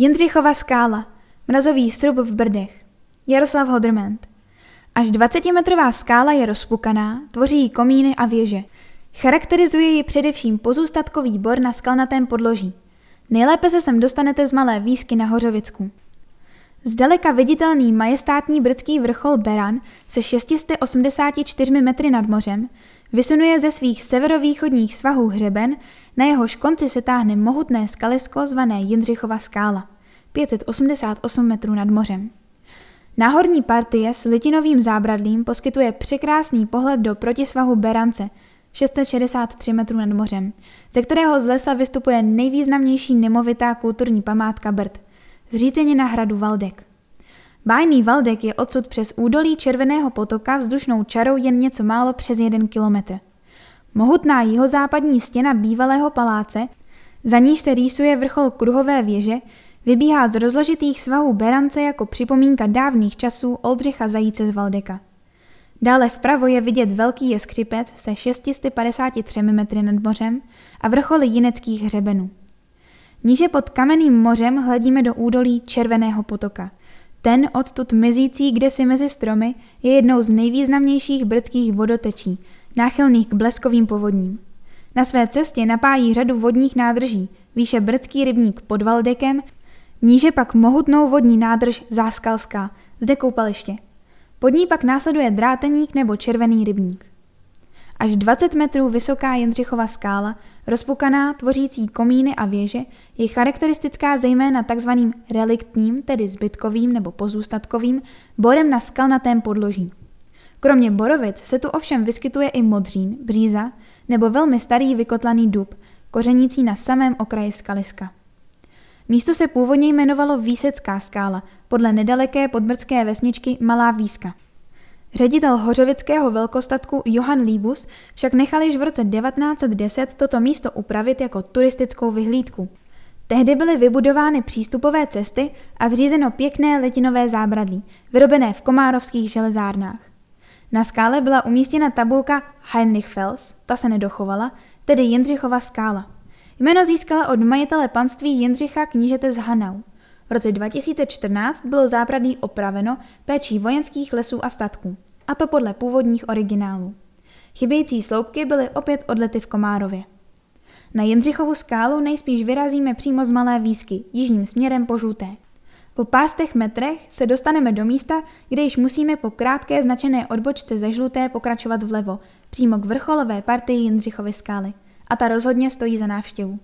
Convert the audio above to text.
Jindřichova skála, mrazový srub v Brdech. Jaroslav Hodrment. Až 20-metrová skála je rozpukaná, tvoří ji komíny a věže. Charakterizuje ji především pozůstatkový bor na skalnatém podloží. Nejlépe se sem dostanete z Malé výsky na Hořovicku. Zdaleka viditelný majestátní brdský vrchol Beran se 684 metry nad mořem vysunuje ze svých severovýchodních svahů hřeben, na jehož konci se táhne mohutné skalisko zvané Jindřichova skála, 588 metrů nad mořem. Náhorní partie s litinovým zábradlím poskytuje překrásný pohled do protisvahu Berance, 663 metrů nad mořem, ze kterého z lesa vystupuje nejvýznamnější nemovitá kulturní památka Brd, zřícenina hradu Valdek. Bájný Valdek je odsud přes údolí Červeného potoka vzdušnou čarou jen něco málo přes jeden kilometr. Mohutná jihozápadní stěna bývalého paláce, za níž se rýsuje vrchol kruhové věže, vybíhá z rozložitých svahů Berance jako připomínka dávných časů Oldřicha Zajíce z Valdeka. Dále vpravo je vidět velký jeskřipec se 653 metry nad mořem a vrcholy jineckých hřebenů. Níže pod kamenným mořem hledíme do údolí Červeného potoka. Ten odtud mizící kde si mezi stromy je jednou z nejvýznamnějších brdských vodotečí, náchylných k bleskovým povodním. Na své cestě napájí řadu vodních nádrží, výše brdský rybník pod Valdekem, níže pak mohutnou vodní nádrž Záskalská, zde koupaliště. Pod ní pak následuje dráteník nebo červený rybník. Až 20 metrů vysoká Jindřichova skála, rozpukaná, tvořící komíny a věže, je charakteristická zejména tzv. reliktním, tedy zbytkovým nebo pozůstatkovým, borem na skalnatém podloží. Kromě borovic se tu ovšem vyskytuje i modřín, bříza nebo velmi starý vykotlaný dub, kořenící na samém okraji skaliska. Místo se původně jmenovalo Výsecká skála, podle nedaleké podbrdské vesničky Malá Výska. Ředitel hořovického velkostatku Johann Líbus však nechal již v roce 1910 toto místo upravit jako turistickou vyhlídku. Tehdy byly vybudovány přístupové cesty a zřízeno pěkné letinové zábradlí, vyrobené v komárovských železárnách. Na skále byla umístěna tabulka Heinrich Fels, ta se nedochovala, tedy Jindřichova skála. Jméno získala od majitele panství Jindřicha knížete z Hanau. V roce 2014 bylo zábradlí opraveno péčí vojenských lesů a statků, a to podle původních originálů. Chybějící sloupky byly opět odlety v Komárově. Na Jindřichovu skálu nejspíš vyrazíme přímo z Malé výsky, jižním směrem po Žluté. Po pástech metrech se dostaneme do místa, kde již musíme po krátké značené odbočce ze Žluté pokračovat vlevo, přímo k vrcholové partii Jindřichovy skály. A ta rozhodně stojí za návštěvu.